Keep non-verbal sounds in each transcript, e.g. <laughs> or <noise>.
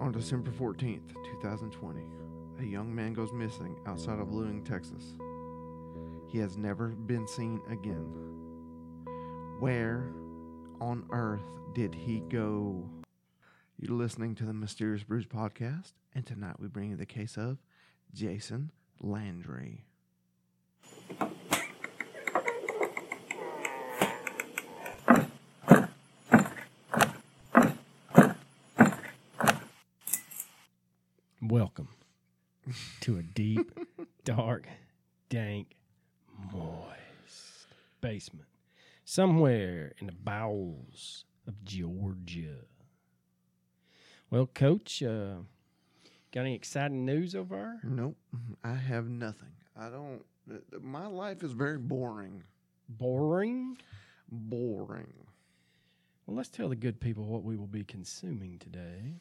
On December 14th, 2020, a young man goes missing outside of Luling, Texas. He has never been seen again. Where on earth did he go? You're listening to the Mysterious Brews podcast, and tonight we bring you the case of Jason Landry. Somewhere in the bowels of Georgia. Well, Coach, uh, got any exciting news over there? Nope, I have nothing. I don't. My life is very boring. Boring? Boring. Well, let's tell the good people what we will be consuming today.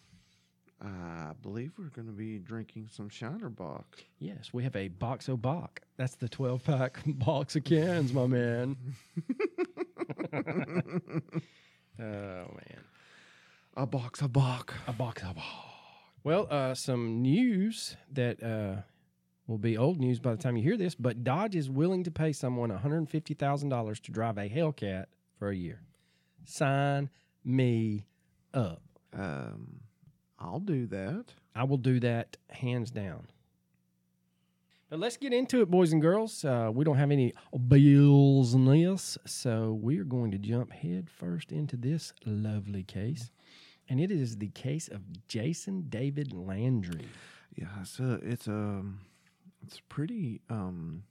I believe we're going to be drinking some Shiner Bock. Yes, we have a box o' Bock. That's the 12 pack <laughs> box of cans, my man. <laughs> oh, man. A box of Bock. A box of Well, uh, some news that uh, will be old news by the time you hear this, but Dodge is willing to pay someone $150,000 to drive a Hellcat for a year. Sign me up. Um, I'll do that. I will do that hands down. But let's get into it, boys and girls. Uh, we don't have any bills in this, so we are going to jump head first into this lovely case. And it is the case of Jason David Landry. Yeah, it's a, it's a, it's pretty, um,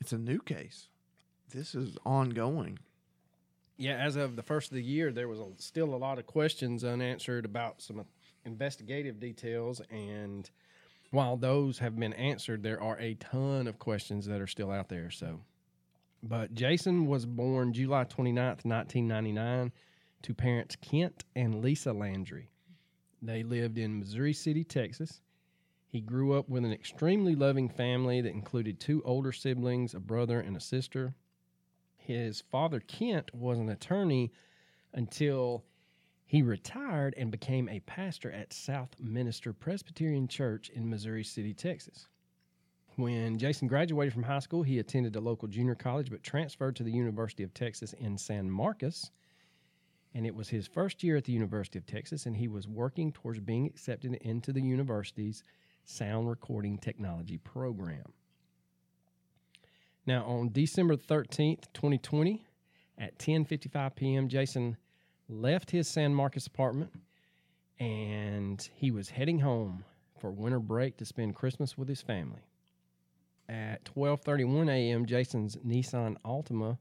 it's a new case. This is ongoing. Yeah, as of the first of the year, there was a, still a lot of questions unanswered about some investigative details. And while those have been answered, there are a ton of questions that are still out there. So, but Jason was born July 29th, 1999, to parents Kent and Lisa Landry. They lived in Missouri City, Texas. He grew up with an extremely loving family that included two older siblings, a brother, and a sister his father Kent was an attorney until he retired and became a pastor at Southminster Presbyterian Church in Missouri City, Texas. When Jason graduated from high school, he attended a local junior college but transferred to the University of Texas in San Marcos. And it was his first year at the University of Texas, and he was working towards being accepted into the university's sound recording technology program. Now, on December 13th, 2020, at 10:55 p.m., Jason left his San Marcos apartment and he was heading home for winter break to spend Christmas with his family. At 12:31 a.m., Jason's Nissan Altima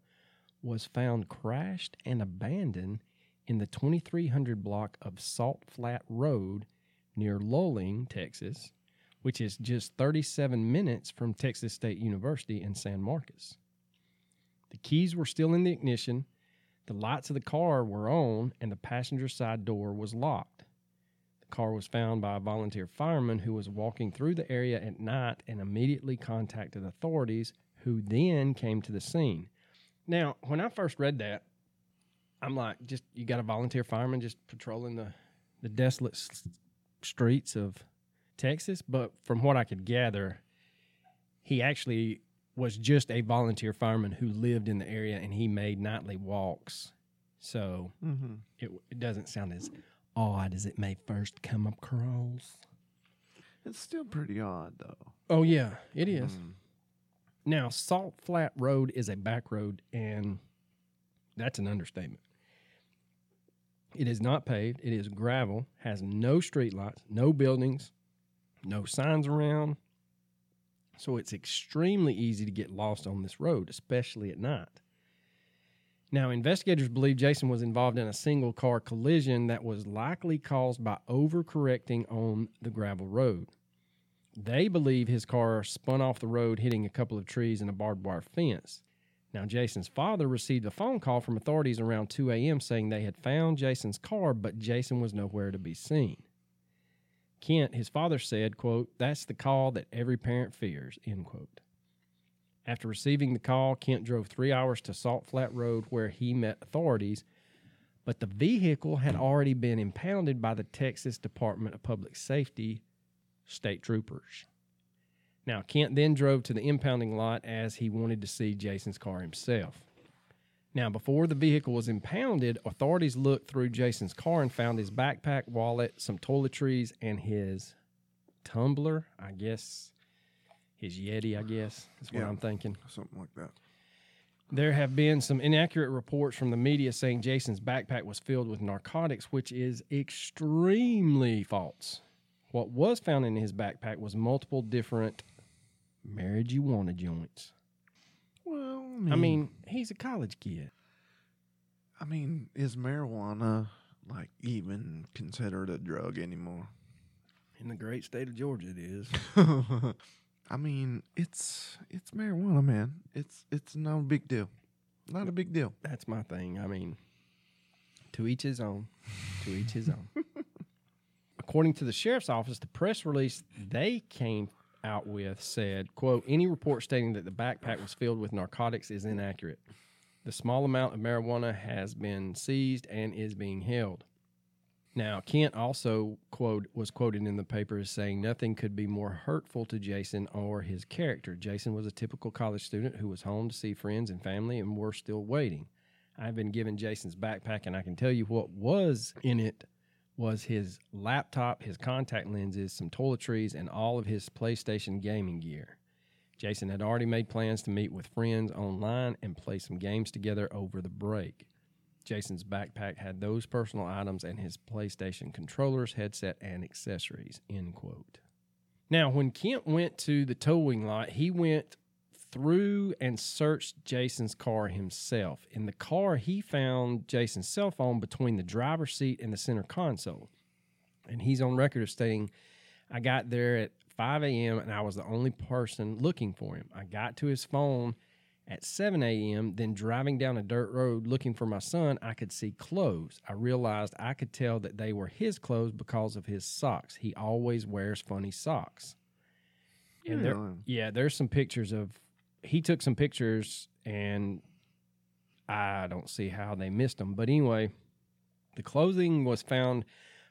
was found crashed and abandoned in the 2300 block of Salt Flat Road near Luling, Texas, which is just 37 minutes from Texas State University in San Marcos. The keys were still in the ignition, the lights of the car were on, and the passenger side door was locked. The car was found by a volunteer fireman who was walking through the area at night and immediately contacted authorities, who then came to the scene. Now, when I first read that, I'm like, just you got a volunteer fireman just patrolling the, the desolate s- streets of Texas, but from what I could gather, he actually was just a volunteer fireman who lived in the area and he made nightly walks. So Mm-hmm. it, it doesn't sound as odd as it may first come across. It's still pretty odd, though. Oh, yeah, it is. Mm. Now, Salt Flat Road is a back road, and that's an understatement. It is not paved, it is gravel, has no streetlights, no buildings, no signs around. So it's extremely easy to get lost on this road, especially at night. Now, investigators believe Jason was involved in a single car collision that was likely caused by overcorrecting on the gravel road. They believe his car spun off the road, hitting a couple of trees and a barbed wire fence. Now, Jason's father received a phone call from authorities around 2 a.m. saying they had found Jason's car, but Jason was nowhere to be seen. Kent, his father said, quote, that's the call that every parent fears, end quote. After receiving the call, Kent drove three hours to Salt Flat Road where he met authorities, but the vehicle had already been impounded by the Texas Department of Public Safety state troopers. Now, Kent then drove to the impounding lot as he wanted to see Jason's car himself. Now, before the vehicle was impounded, authorities looked through Jason's car and found his backpack, wallet, some toiletries, and his tumbler. I guess his Yeti. I guess is what Yeah. I'm thinking. Something like that. There have been some inaccurate reports from the media saying Jason's backpack was filled with narcotics, which is extremely false. What was found in his backpack was multiple different marijuana joints. Well, I mean, I mean, he's a college kid. I mean, is marijuana like even considered a drug anymore? In the great state of Georgia, it is. <laughs> I mean, it's it's marijuana, man. It's it's no big deal. Not a big deal. That's my thing. I mean, to each his own. To each his own. <laughs> According to the sheriff's office, the press release they came out with said, quote, any report stating that the backpack was filled with narcotics is inaccurate. The small amount of marijuana has been seized and is being held. Now, Kent also quote was quoted in the paper as saying nothing could be more hurtful to Jason or his character. Jason was a typical college student who was home to see friends and family and were still waiting. I've been given Jason's backpack and I can tell you what was in it was his laptop, his contact lenses, some toiletries, and all of his PlayStation gaming gear. Jason had already made plans to meet with friends online and play some games together over the break. Jason's backpack had those personal items and his PlayStation controllers, headset, and accessories. End quote. Now, when Kent went to the towing lot, he went through and searched Jason's car himself. In the car, he found Jason's cell phone between the driver's seat and the center console. And he's on record of stating, I got there at 5 a.m. and I was the only person looking for him. I got to his phone at 7 a.m., then driving down a dirt road looking for my son, I could see clothes. I realized I could tell that they were his clothes because of his socks. He always wears funny socks. And there, yeah, there's some pictures of he took some pictures and I don't see how they missed them. But anyway, the clothing was found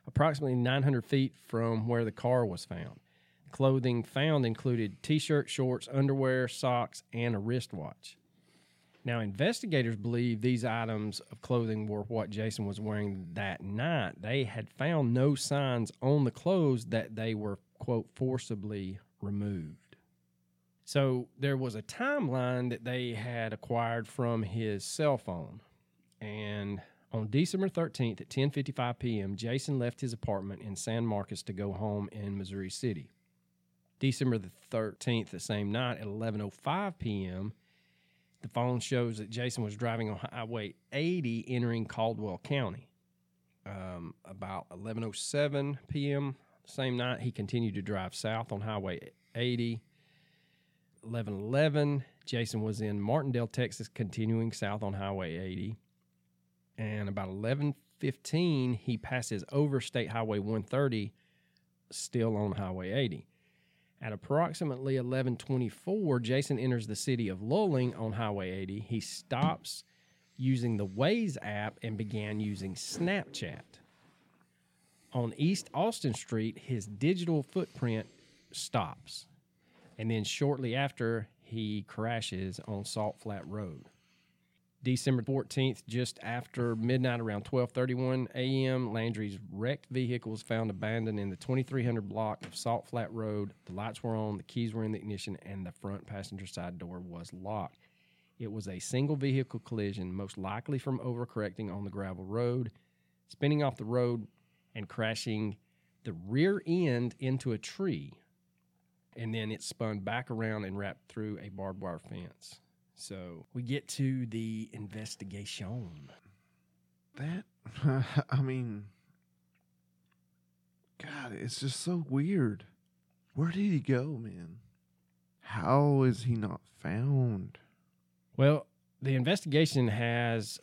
approximately 900 feet from where the car was found. Clothing found included t shirt, shorts, underwear, socks, and a wristwatch. Now, investigators believe these items of clothing were what Jason was wearing that night. They had found no signs on the clothes that they were, quote, forcibly removed. So there was a timeline that they had acquired from his cell phone. And on December 13th at 10:55 p.m., Jason left his apartment in San Marcos to go home in Missouri City. December the 13th, the same night at 11:05 p.m., the phone shows that Jason was driving on Highway 80 entering Caldwell County. Um, about 11:07 p.m. same night, he continued to drive south on Highway 80. 11:11, Jason was in Martindale, Texas, continuing south on Highway 80. And about 11:15, he passes over State Highway 130, still on Highway 80. At approximately 11:24, Jason enters the city of Luling on Highway 80. He stops using the Waze app and began using Snapchat. On East Austin Street, his digital footprint stops. And then shortly after, he crashes on Salt Flat Road. December 14th, just after midnight, around 12:31 a.m., Landry's wrecked vehicle was found abandoned in the 2300 block of Salt Flat Road. The lights were on, the keys were in the ignition, and the front passenger side door was locked. It was a single vehicle collision, most likely from overcorrecting on the gravel road, spinning off the road and crashing the rear end into a tree. And then it spun back around and wrapped through a barbed wire fence. So we get to the investigation. That <laughs> I mean, God, it's just so weird. Where did he go, man? How is he not found? Well, the investigation has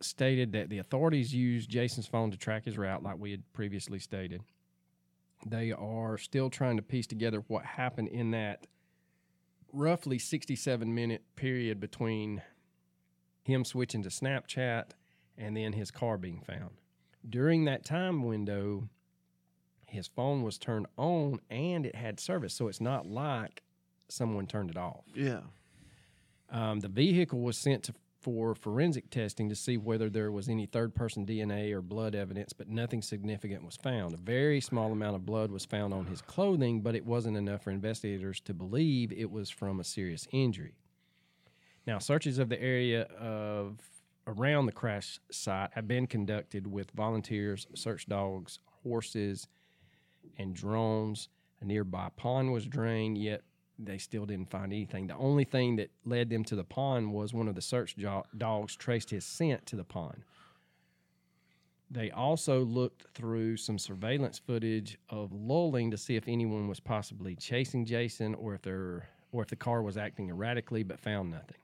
stated that the authorities used Jason's phone to track his route, like we had previously stated. They are still trying to piece together what happened in that roughly 67 minute period between him switching to Snapchat and then his car being found. During that time window, his phone was turned on and it had service, so it's not like someone turned it off. Yeah. Um, the vehicle was sent to, for forensic testing to see whether there was any third person DNA or blood evidence, but nothing significant was found. A very small amount of blood was found on his clothing, but it wasn't enough for investigators to believe it was from a serious injury. Now, searches of the area of around the crash site have been conducted with volunteers, search dogs, horses, and drones. A nearby pond was drained, yet they still didn't find anything. The only thing that led them to the pond was one of the search jo- dogs traced his scent to the pond. They also looked through some surveillance footage of Luling to see if anyone was possibly chasing Jason or if there or if the car was acting erratically, but found nothing.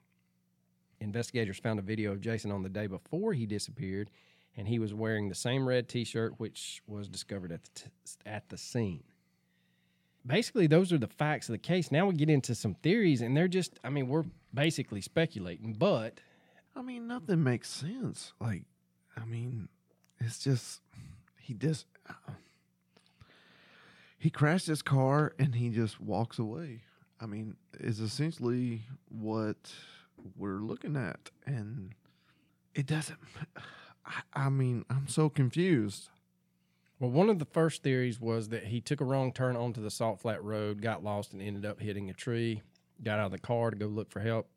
Investigators found a video of Jason on the day before he disappeared, and he was wearing the same red T-shirt which was discovered at the t- at the scene basically those are the facts of the case. Now we get into some theories, and they're just I mean we're basically speculating, but I mean, nothing makes sense. Like, I mean, it's just he just uh, he crashed his car and he just walks away. I mean, is essentially what we're looking at, and it doesn't. <sighs> I, I mean, I'm so confused. Well, one of the first theories was that he took a wrong turn onto the Salt Flat Road, got lost, and ended up hitting a tree. Got out of the car to go look for help,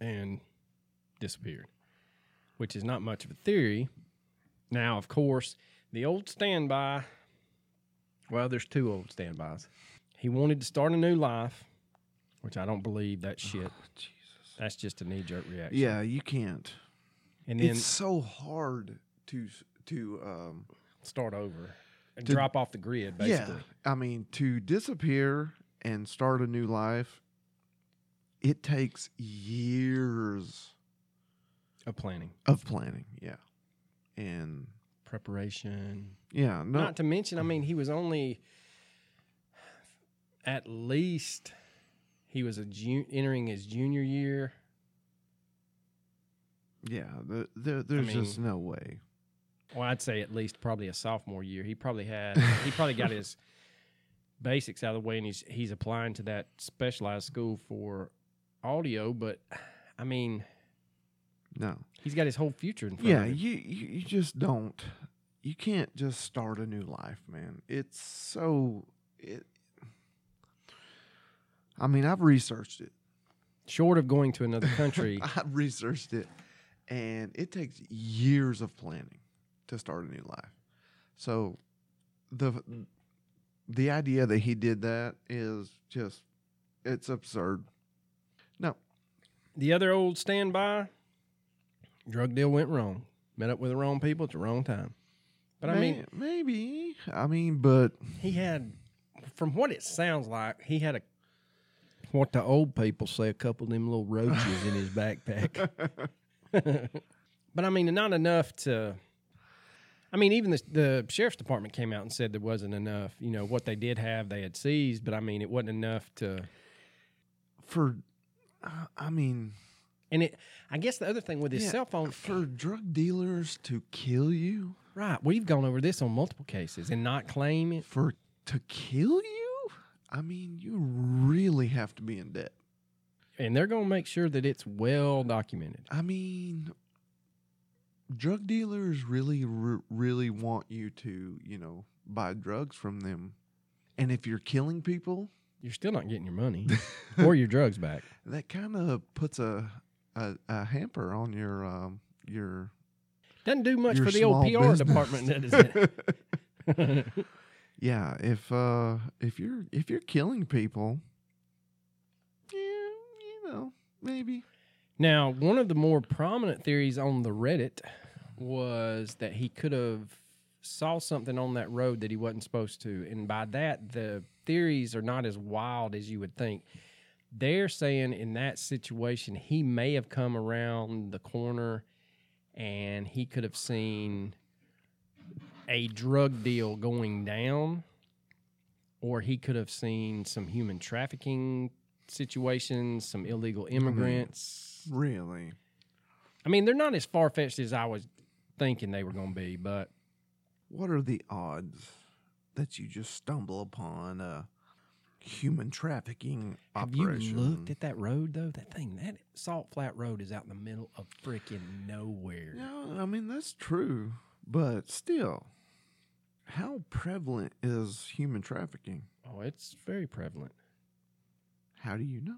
and disappeared. Which is not much of a theory. Now, of course, the old standby. Well, there's two old standbys. He wanted to start a new life, which I don't believe that shit. Jesus. That's just a knee jerk reaction. Yeah, you can't. and then it's so hard to to um start over and To- drop off the grid, basically. Yeah, I mean to disappear and start a new life. It takes years Of planning, of planning. Yeah, and preparation. yeah, no, Not to mention, I mean, he was only at least he was a jun- entering his junior year. yeah. The, the, there's mean- just no way. Well, I'd say at least probably a sophomore year. He probably had he probably got his <laughs> basics out of the way, and he's he's applying to that specialized school for audio. But I mean, No. he's got his whole future in front Yeah, of him. you, you you just don't. You can't just start a new life, man. It's so it. I mean, I've researched it. Short of going to another country, <laughs> I've researched it, and it takes years of planning to start a new life. So, the the idea that he did that is just it's absurd. No, The other old standby, drug deal went wrong. Met up with the wrong people at the wrong time. But I mean, maybe. I mean, but he had, from what it sounds like, he had a, what the old people say, a couple of them little roaches in his backpack. <laughs> <laughs> but I mean, not enough to. I mean, even the, the sheriff's department came out and said there wasn't enough. You know, what they did have, they had seized, but I mean, it wasn't enough to. for, uh, I mean, And it, I guess the other thing with his Yeah, cell phone, for drug dealers to kill you, right? We've gone over this on multiple cases and not claim it. for to kill you, I mean, you really have to be in debt. and they're going to make sure that it's well documented. I mean, drug dealers really, r- really want you to, you know, buy drugs from them. And if you're killing people, You're still not getting your money <laughs> or your drugs back. that kind of puts a, a a hamper on your um your Doesn't do much for the old PR business. department, does it? <laughs> <laughs> yeah, if uh if you're if you're killing people, yeah, you know, maybe. Now, one of the more prominent theories on the Reddit was that he could have saw something on that road that he wasn't supposed to, and by that, the theories are not as wild as you would think. They're saying in that situation, he may have come around the corner and he could have seen a drug deal going down, or he could have seen some human trafficking situations, some illegal mm-hmm. immigrants. Really? I mean, they're not as far fetched as I was thinking they were going to be. But What are the odds that you just stumble upon a human trafficking have operation? you looked at that road though? That thing, that Salt Flat Road is out in the middle of freaking nowhere. Yeah, I mean that's true, but still, how prevalent is human trafficking? Oh, it's very prevalent. How do you know?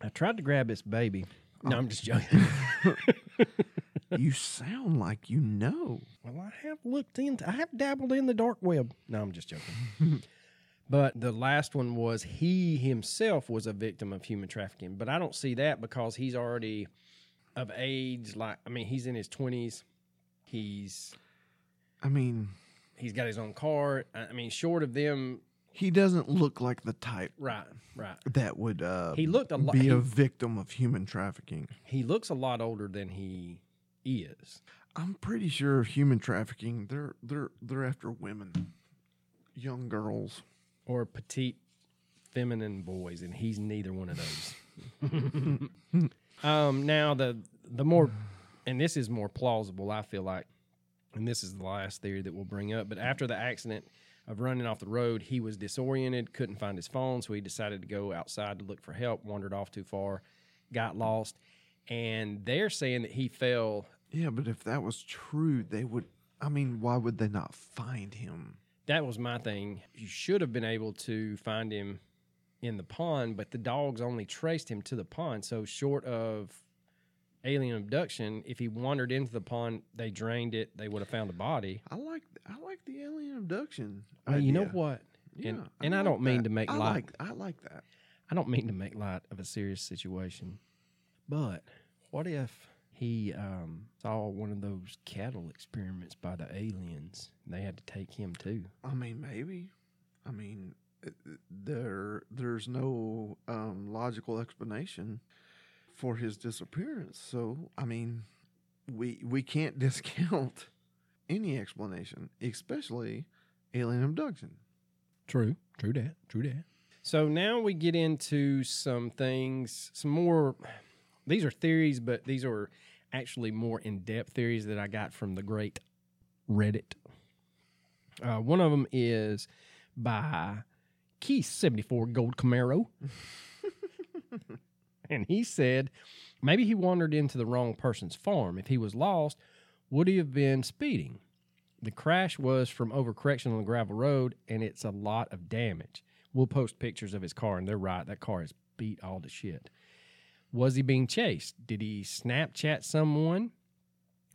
I tried to grab this baby. No, I'm just joking. <laughs> you sound like you know. Well, I have looked into, I have dabbled in the dark web. No, I'm just joking. <laughs> but the last one was he himself was a victim of human trafficking. But I don't see that because he's already of age. Like, I mean, he's in his 20s. He's I mean, he's got his own car. I I mean, short of them, he doesn't look like the type right, right. that would uh, He looked a lot. be He, a victim of human trafficking. he looks a lot older than he is. I'm pretty sure human trafficking they're they're they're after women, young girls. or petite feminine boys and he's neither one of those <laughs> um now the the more and this is more plausible i feel like and this is the last theory that we'll bring up but after the accident of running off the road he was disoriented couldn't find his phone so he decided to go outside to look for help wandered off too far got lost and they're saying that he fell Yeah, but if that was true, they would. I mean, why would they not find him? that was my thing. You should have been able to find him in the pond, but the dogs only traced him to the pond. So short of alien abduction, if he wandered into the pond, they drained it, they would have found a body. I like I like the alien abduction. Well, you know what? Yeah, and and I like don't mean that. to make I light. like I like that. I don't mean to make light of a serious situation, but what if he um, saw one of those cattle experiments by the aliens? They had to take him too. I mean, maybe. I mean, there there's no um, logical explanation for his disappearance. So, I mean, we we can't <laughs> discount any explanation, especially alien abduction. True, true that, true that. So now we get into some things, some more. These are theories, but these are actually more in depth theories that I got from the great Reddit. Uh, one of them is by Key74 Gold Camaro. <laughs> and he said maybe he wandered into the wrong person's farm. If he was lost, would he have been speeding? The crash was from overcorrection on the gravel road, and it's a lot of damage. We'll post pictures of his car, and they're right. That car is beat all to shit. Was he being chased? Did he Snapchat someone?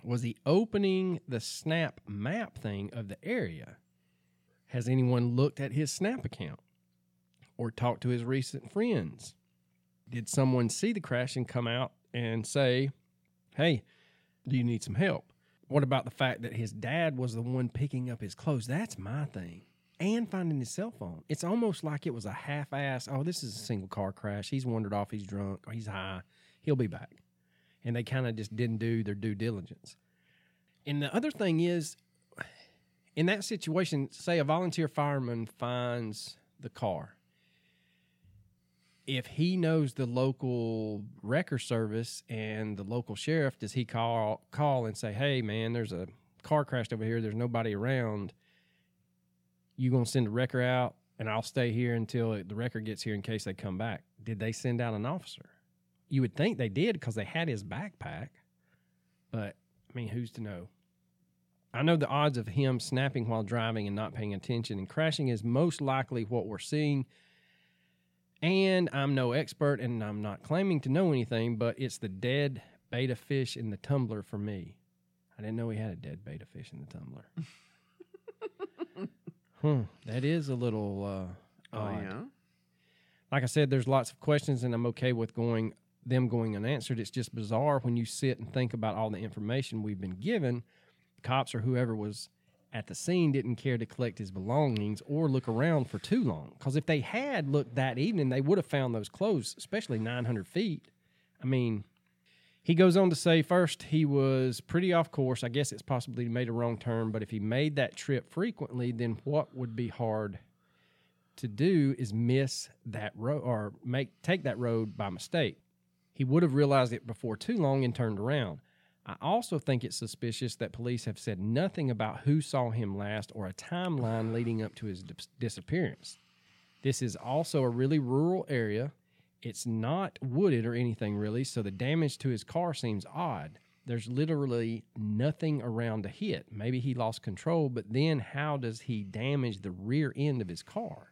Was he opening the Snap map thing of the area? Has anyone looked at his Snap account or talked to his recent friends? Did someone see the crash and come out and say, Hey, do you need some help? What about the fact that his dad was the one picking up his clothes? That's my thing. And finding his cell phone. It's almost like it was a half ass, oh, this is a single car crash. He's wandered off, he's drunk, he's high. He'll be back. And they kind of just didn't do their due diligence. And the other thing is, in that situation, say a volunteer fireman finds the car. If he knows the local wrecker service and the local sheriff, does he call call and say, "Hey, man, there's a car crashed over here. There's nobody around. You gonna send a wrecker out, and I'll stay here until the wrecker gets here in case they come back." Did they send out an officer? You would think they did because they had his backpack, but I mean, who's to know? I know the odds of him snapping while driving and not paying attention and crashing is most likely what we're seeing. And I'm no expert and I'm not claiming to know anything, but it's the dead beta fish in the tumbler for me. I didn't know he had a dead beta fish in the tumbler. <laughs> hmm, that is a little uh, Oh odd yeah. like I said, there's lots of questions, and I'm okay with going them going unanswered. It's just bizarre when you sit and think about all the information we've been given. Cops or whoever was at the scene didn't care to collect his belongings or look around for too long. Because if they had looked that evening, they would have found those clothes, especially 900 feet. I mean, he goes on to say first he was pretty off course. I guess it's possibly he made a wrong turn, but if he made that trip frequently, then what would be hard to do is miss that road or make take that road by mistake. He would have realized it before too long and turned around. I also think it's suspicious that police have said nothing about who saw him last or a timeline leading up to his dis- disappearance. This is also a really rural area. It's not wooded or anything really, so the damage to his car seems odd. There's literally nothing around to hit. Maybe he lost control, but then how does he damage the rear end of his car?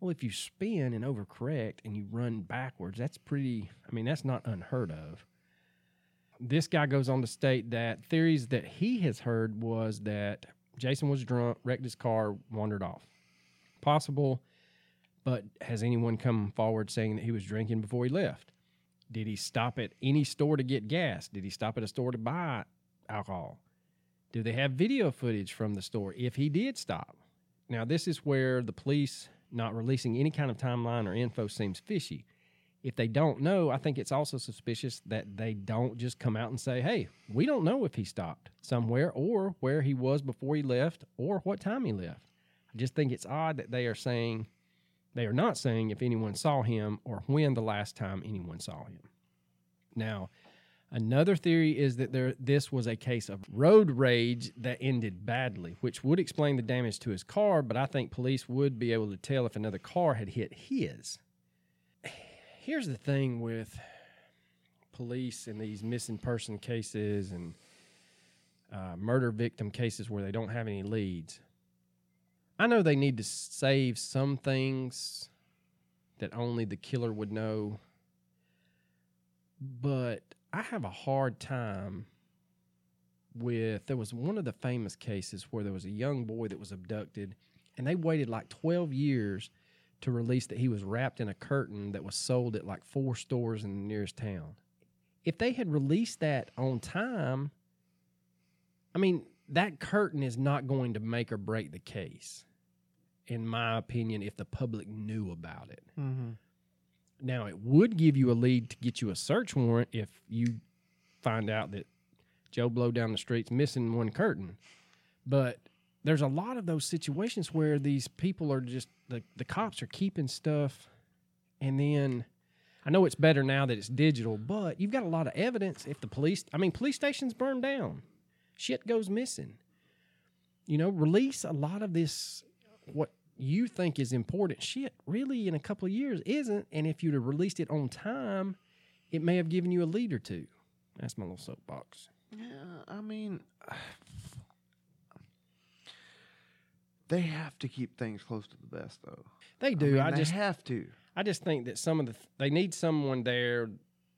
Well, if you spin and overcorrect and you run backwards, that's pretty, I mean, that's not unheard of. This guy goes on to state that theories that he has heard was that Jason was drunk, wrecked his car, wandered off. Possible, but has anyone come forward saying that he was drinking before he left? Did he stop at any store to get gas? Did he stop at a store to buy alcohol? Do they have video footage from the store if he did stop? Now, this is where the police not releasing any kind of timeline or info seems fishy. If they don't know, I think it's also suspicious that they don't just come out and say, hey, we don't know if he stopped somewhere or where he was before he left or what time he left. I just think it's odd that they are saying, they are not saying if anyone saw him or when the last time anyone saw him. Now, Another theory is that there this was a case of road rage that ended badly, which would explain the damage to his car, but I think police would be able to tell if another car had hit his. Here's the thing with police and these missing person cases and uh, murder victim cases where they don't have any leads. I know they need to save some things that only the killer would know, but I have a hard time with there was one of the famous cases where there was a young boy that was abducted and they waited like 12 years to release that he was wrapped in a curtain that was sold at like four stores in the nearest town. If they had released that on time, I mean, that curtain is not going to make or break the case, in my opinion, if the public knew about it. Mm-hmm. Now, it would give you a lead to get you a search warrant if you find out that Joe Blow down the street's missing one curtain. But there's a lot of those situations where these people are just the, the cops are keeping stuff and then I know it's better now that it's digital, but you've got a lot of evidence if the police I mean police stations burn down. Shit goes missing. You know, release a lot of this what you think is important shit really in a couple of years isn't and if you'd have released it on time it may have given you a lead or two that's my little soapbox Yeah, I mean, they have to keep things close to the best, though. they do mean, i, they just have to. i just think that some of the they need someone there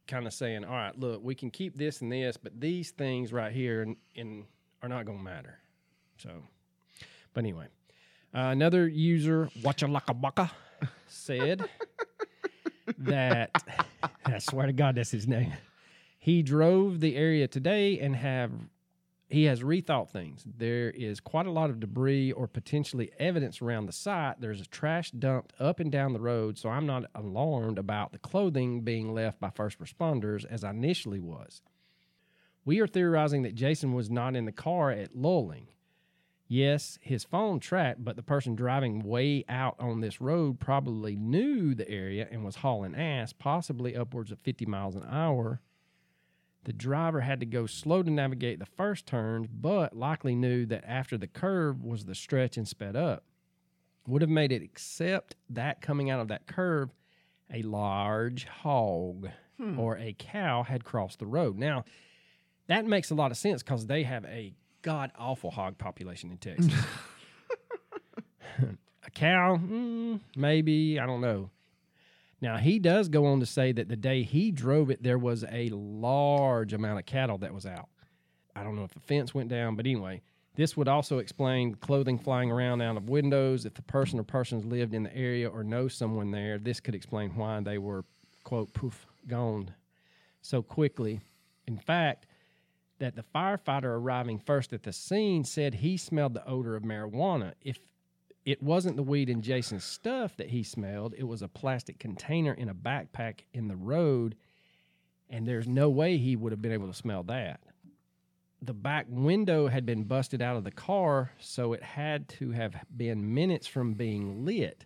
kind of saying all right look we can keep this and this but these things right here and, and are not going to matter so but anyway uh, another user Wachalakabaka said <laughs> that <laughs> I swear to God that's his name. He drove the area today and have he has rethought things. There is quite a lot of debris or potentially evidence around the site. There's a trash dumped up and down the road, so I'm not alarmed about the clothing being left by first responders as I initially was. We are theorizing that Jason was not in the car at Luling. Yes, his phone tracked, but the person driving way out on this road probably knew the area and was hauling ass, possibly upwards of 50 miles an hour. The driver had to go slow to navigate the first turns, but likely knew that after the curve was the stretch and sped up. Would have made it, except that coming out of that curve, a large hog Hmm. or a cow had crossed the road. Now, that makes a lot of sense because they have a god awful hog population in Texas. <laughs> <laughs> a cow, mm, maybe, I don't know. Now, he does go on to say that the day he drove it, there was a large amount of cattle that was out. I don't know if the fence went down, but anyway, this would also explain clothing flying around out of windows. If the person or persons lived in the area or know someone there, this could explain why they were, quote, poof, gone so quickly. In fact, that the firefighter arriving first at the scene said he smelled the odor of marijuana. If it wasn't the weed in Jason's stuff that he smelled, it was a plastic container in a backpack in the road, and there's no way he would have been able to smell that. The back window had been busted out of the car, so it had to have been minutes from being lit.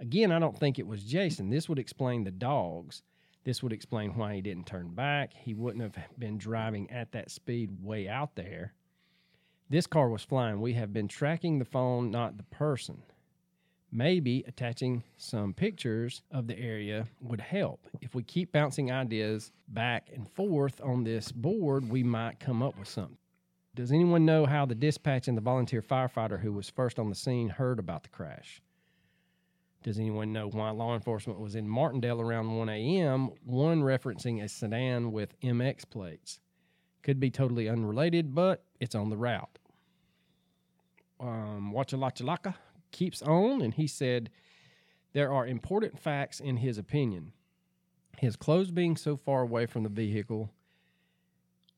Again, I don't think it was Jason. This would explain the dogs. This would explain why he didn't turn back. He wouldn't have been driving at that speed way out there. This car was flying. We have been tracking the phone, not the person. Maybe attaching some pictures of the area would help. If we keep bouncing ideas back and forth on this board, we might come up with something. Does anyone know how the dispatch and the volunteer firefighter who was first on the scene heard about the crash? Does anyone know why law enforcement was in Martindale around 1 a.m., one referencing a sedan with MX plates? Could be totally unrelated, but it's on the route. Um, Wachalachalaka keeps on, and he said there are important facts in his opinion. His clothes being so far away from the vehicle,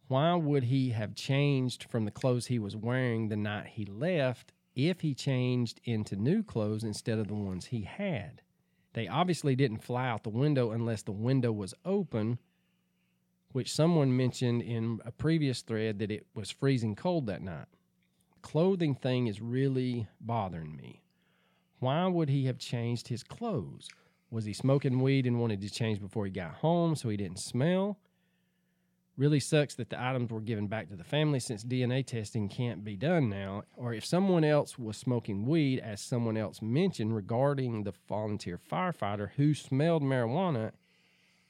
why would he have changed from the clothes he was wearing the night he left if he changed into new clothes instead of the ones he had. They obviously didn't fly out the window unless the window was open, which someone mentioned in a previous thread that it was freezing cold that night. Clothing thing is really bothering me. Why would he have changed his clothes? Was he smoking weed and wanted to change before he got home so he didn't smell? Really sucks that the items were given back to the family since DNA testing can't be done now. Or if someone else was smoking weed, as someone else mentioned regarding the volunteer firefighter who smelled marijuana,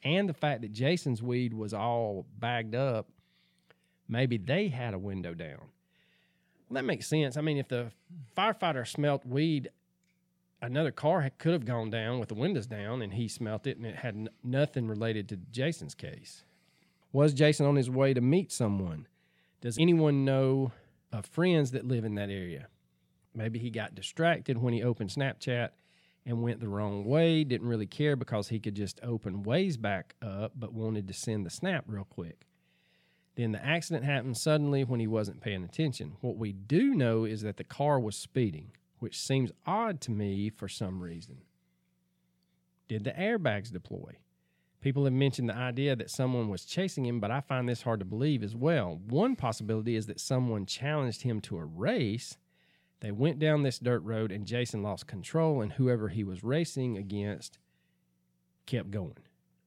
and the fact that Jason's weed was all bagged up, maybe they had a window down. That makes sense. I mean, if the firefighter smelt weed, another car could have gone down with the windows down, and he smelt it, and it had n- nothing related to Jason's case. Was Jason on his way to meet someone? Does anyone know of friends that live in that area? Maybe he got distracted when he opened Snapchat and went the wrong way, didn't really care because he could just open Waze back up, but wanted to send the snap real quick. Then the accident happened suddenly when he wasn't paying attention. What we do know is that the car was speeding, which seems odd to me for some reason. Did the airbags deploy? People have mentioned the idea that someone was chasing him, but I find this hard to believe as well. One possibility is that someone challenged him to a race. They went down this dirt road and Jason lost control, and whoever he was racing against kept going.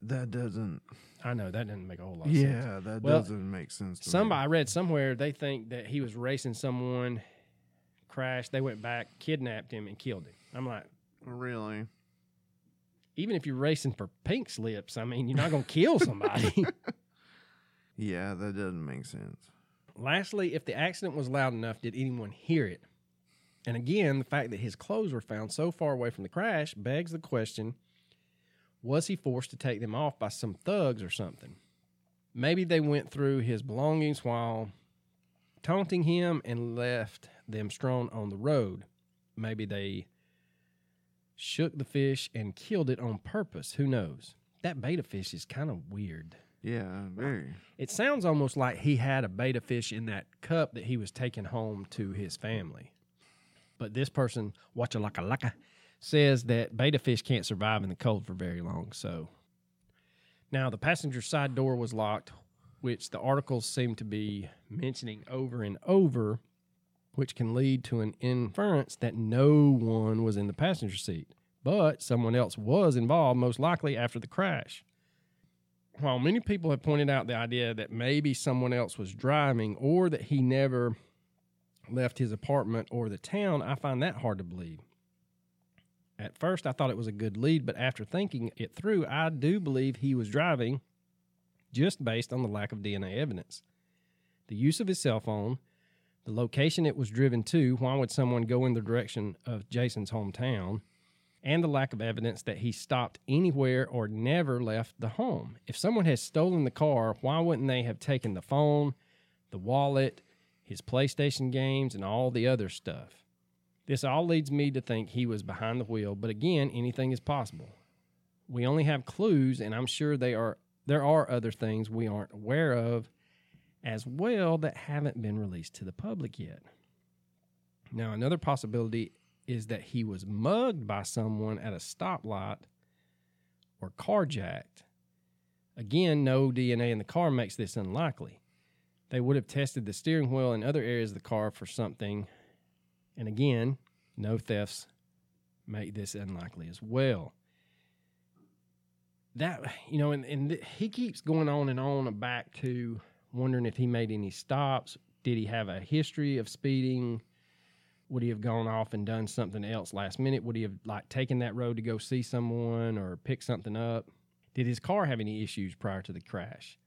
That doesn't. I know that doesn't make a whole lot of sense. Yeah, that Well, doesn't make sense. To Somebody Me. I read somewhere they think that he was racing someone, crashed. They went back, kidnapped him, and killed him. I'm like, Really? even if you're racing for pink slips, I mean, you're not going to kill somebody. <laughs> <laughs> Yeah, that doesn't make sense. Lastly, if the accident was loud enough, did anyone hear it? And again, the fact that his clothes were found so far away from the crash begs the question was he forced to take them off by some thugs or something? Maybe they went through his belongings while taunting him and left them strewn on the road. Maybe they shook the fish and killed it on purpose. Who knows? That beta fish is kind of weird. Yeah, very. It sounds almost like he had a beta fish in that cup that he was taking home to his family. But this person, Wachalaka Laka, says that beta fish can't survive in the cold for very long. So now the passenger side door was locked, which the articles seem to be mentioning over and over, which can lead to an inference that no one was in the passenger seat, but someone else was involved, most likely after the crash while many people have pointed out the idea that maybe someone else was driving or that he never left his apartment or the town, I find that hard to believe. At first, I thought it was a good lead, but after thinking it through, I do believe he was driving just based on the lack of DNA evidence. The use of his cell phone, the location it was driven to, why would someone go in the direction of Jason's hometown? and the lack of evidence that he stopped anywhere or never left the home. If someone has stolen the car, why wouldn't they have taken the phone, the wallet, his PlayStation games, and all the other stuff? This all leads me to think he was behind the wheel, but again, anything is possible. We only have clues, and I'm sure they are there are other things we aren't aware of as well that haven't been released to the public yet. Now, another possibility is that he was mugged by someone at a stoplight or carjacked. Again, no DNA in the car makes this unlikely. They would have tested the steering wheel and other areas of the car for something. And again, no thefts make this unlikely as well. that you know, and, and th- he keeps going on and on back to wondering if he made any stops. Did he have a history of speeding? Would he have gone off and done something else last minute? Would he have like taken that road to go see someone or pick something up? Did his car have any issues prior to the crash?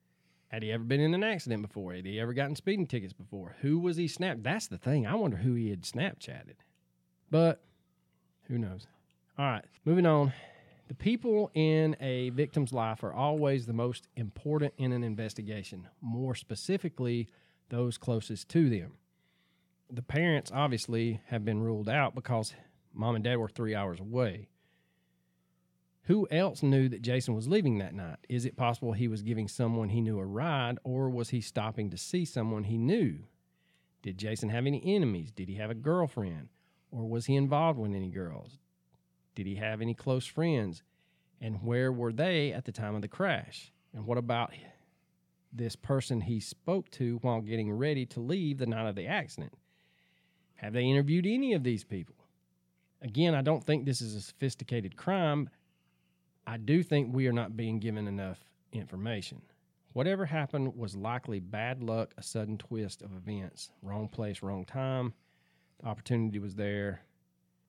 Had he ever been in an accident before? Had he ever gotten speeding tickets before? Who was he snap? That's the thing. I wonder who he had Snapchatted. But who knows? All right, moving on. The people in a victim's life are always the most important in an investigation, more specifically, those closest to them. The parents obviously have been ruled out because mom and dad were three hours away. Who else knew that Jason was leaving that night? Is it possible he was giving someone he knew a ride, or was he stopping to see someone he knew? Did Jason have any enemies? Did he have a girlfriend? Or was he involved with any girls? Did he have any close friends? And where were they at the time of the crash? And what about this person he spoke to while getting ready to leave the night of the accident? Have they interviewed any of these people? Again, I don't think this is a sophisticated crime. I do think we are not being given enough information. Whatever happened was likely bad luck, a sudden twist of events, wrong place, wrong time. The opportunity was there.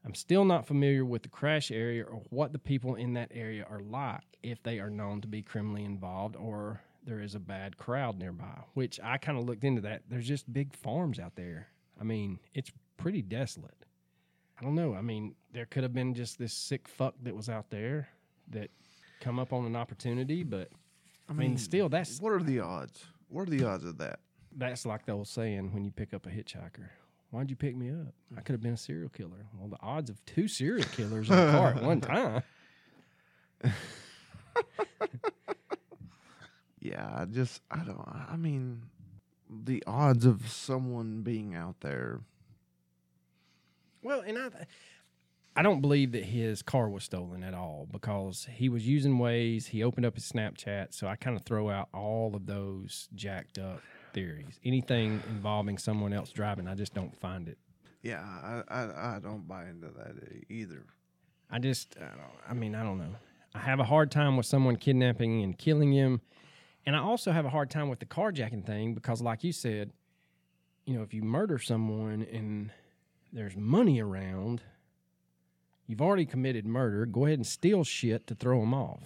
I'm still not familiar with the crash area or what the people in that area are like, if they are known to be criminally involved or there is a bad crowd nearby, which I kind of looked into that. There's just big farms out there. I mean, it's pretty desolate. I don't know. I mean, there could have been just this sick fuck that was out there that come up on an opportunity, but I mean, still, that's what are the odds? What are the odds of that? that's like the old saying when you pick up a hitchhiker. Why'd you pick me up? I could have been a serial killer. Well, the odds of two serial killers in a car at one time. <laughs> Yeah, I just I don't. I mean, the odds of someone being out there. Well, and I, I don't believe that his car was stolen at all because he was using Waze. He opened up his Snapchat, so I kind of throw out all of those jacked up theories. Anything involving someone else driving, I just don't find it. Yeah, I I, I don't buy into that either. I just, I, don't, I mean, I don't know. I have a hard time with someone kidnapping and killing him. And I also have a hard time with the carjacking thing because, like you said, you know, if you murder someone and there's money around, you've already committed murder. Go ahead and steal shit to throw them off.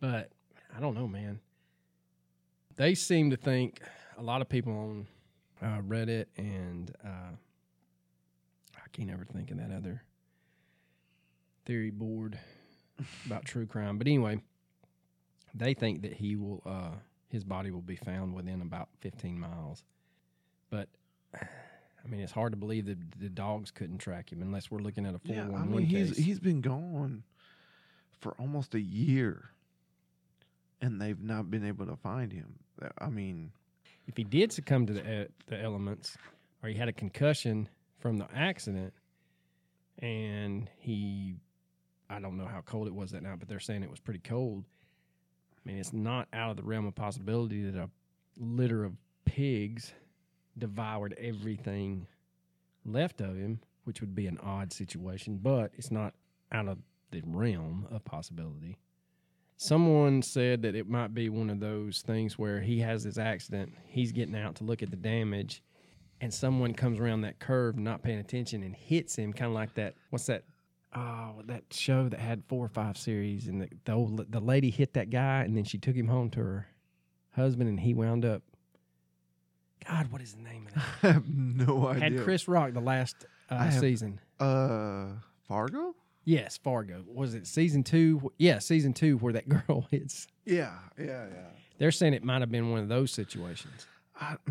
But I don't know, man. They seem to think a lot of people on uh, Reddit and uh, I can't ever think of that other theory board <laughs> about true crime. But anyway, they think that he will, uh, his body will be found within about 15 miles. But I mean, it's hard to believe that the dogs couldn't track him unless we're looking at a Yeah, 411 I mean he's he's been gone for almost a year, and they've not been able to find him. I mean, if he did succumb to the, e- the elements or he had a concussion from the accident and he i don't know how cold it was that night but they're saying it was pretty cold i mean it's not out of the realm of possibility that a litter of pigs devoured everything left of him which would be an odd situation but it's not out of the realm of possibility someone said that it might be one of those things where he has this accident, he's getting out to look at the damage, and someone comes around that curve not paying attention and hits him, kind of like that. What's that? Oh, that show that had four or five series, and the the, old, the lady hit that guy, and then she took him home to her husband, and he wound up. God, what is the name of that? <laughs> I have no idea. Had Chris Rock the last uh, have- season. uh Fargo? Yes, Fargo. Was it season two? Yeah, season two, where that <laughs> girl hits. Yeah, yeah, yeah. They're saying it might have been one of those situations. I, <sighs>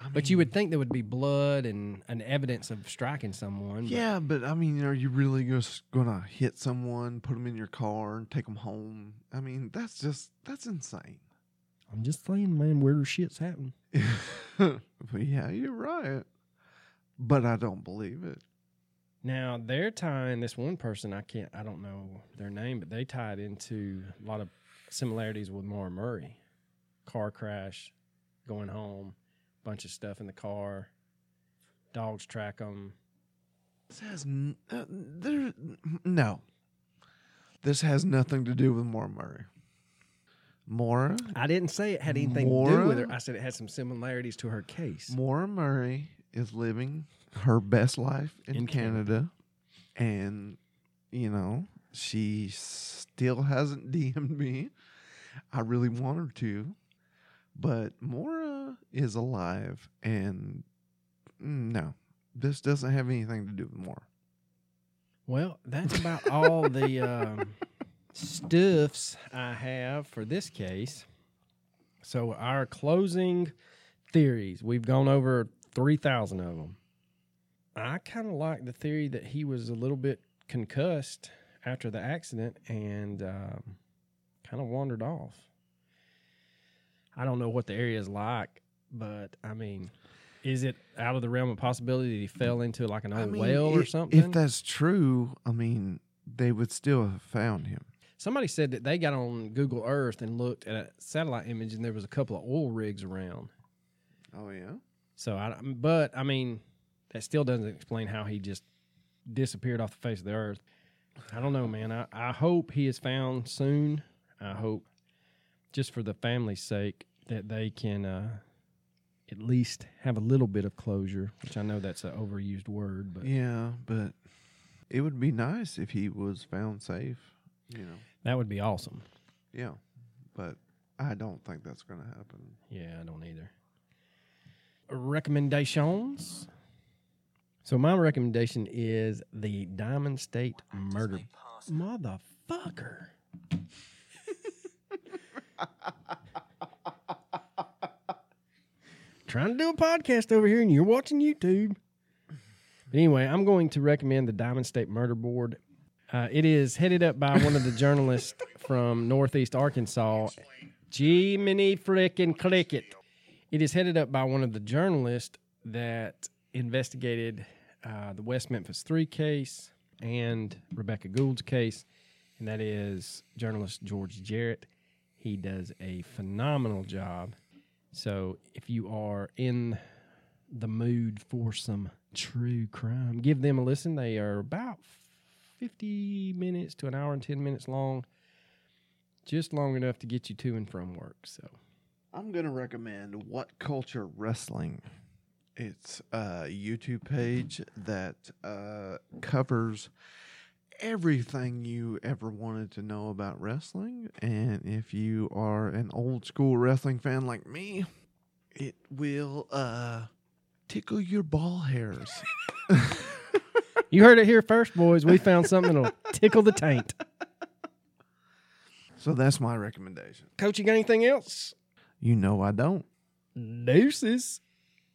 I But you would think there would be blood and an evidence of striking someone. but Yeah, but I mean, are you really just gonna hit someone, put them in your car, and take them home? I mean, that's just that's insane. I'm just saying, man, weirder shit's happening. <laughs> <laughs> yeah, you're right. But I don't believe it. Now they're tying this one person. I can't. I don't know their name, but they tied into a lot of similarities with Maura Murray. Car crash, going home, bunch of stuff in the car. Dogs track them. This has n- uh, there no. This has nothing to do with Maura Murray. Maura, I didn't say it had anything to do with her. I said it had some similarities to her case. Maura Murray is living her best life in, In Canada, and you know she still hasn't <laughs> DM'd me. I really want her to, but Maura is alive, and mm, no, this doesn't have anything to do with Maura. Well, that's about all the um, <laughs> stuffs I have for this case. So, our closing theories, we've gone over 3,000 of them. I kind of like the theory that he was a little bit concussed after the accident and um, kind of wandered off. I don't know what the area is like, but I mean, is it out of the realm of possibility that he fell into like an I old mean, well or i- something? If that's true, I mean, they would still have found him. Somebody said that they got on Google Earth and looked at a satellite image, and there was a couple of oil rigs around. Oh yeah. So, I, but I mean, that still doesn't explain how he just disappeared off the face of the earth. I don't know, man. I, I hope he is found soon. I hope, just for the family's sake, that they can uh, at least have a little bit of closure. Which I know that's an overused word, but Yeah, but it would be nice if he was found safe. You know. that would be awesome. Yeah, but I don't think that's going to happen. Yeah, I don't either. Recommendations. So my recommendation is the Diamond State Murder. Motherfucker. <laughs> Trying to do a podcast over here and you're watching YouTube. But anyway, I'm going to recommend the Diamond State Murder Board. Uh, it is headed up by one of the journalists from Northeast Arkansas, Jiminy frickin' click it. It is headed up by one of the journalists that investigated uh, the West Memphis 3 case and Rebecca Gould's case, and that is journalist George Jared. He does a phenomenal job. So if you are in the mood for some true crime, give them a listen. They are about 50 minutes to an hour and 10 minutes long, just long enough to get you to and from work. So. I'm going to recommend What Culture Wrestling. It's a YouTube page that uh, covers everything you ever wanted to know about wrestling. And if you are an old school wrestling fan like me, it will uh, tickle your ball hairs. <laughs> You heard it here first, boys. We found something that'll tickle the taint. so that's my recommendation. Coach, you got anything else? You know I don't. Deuces.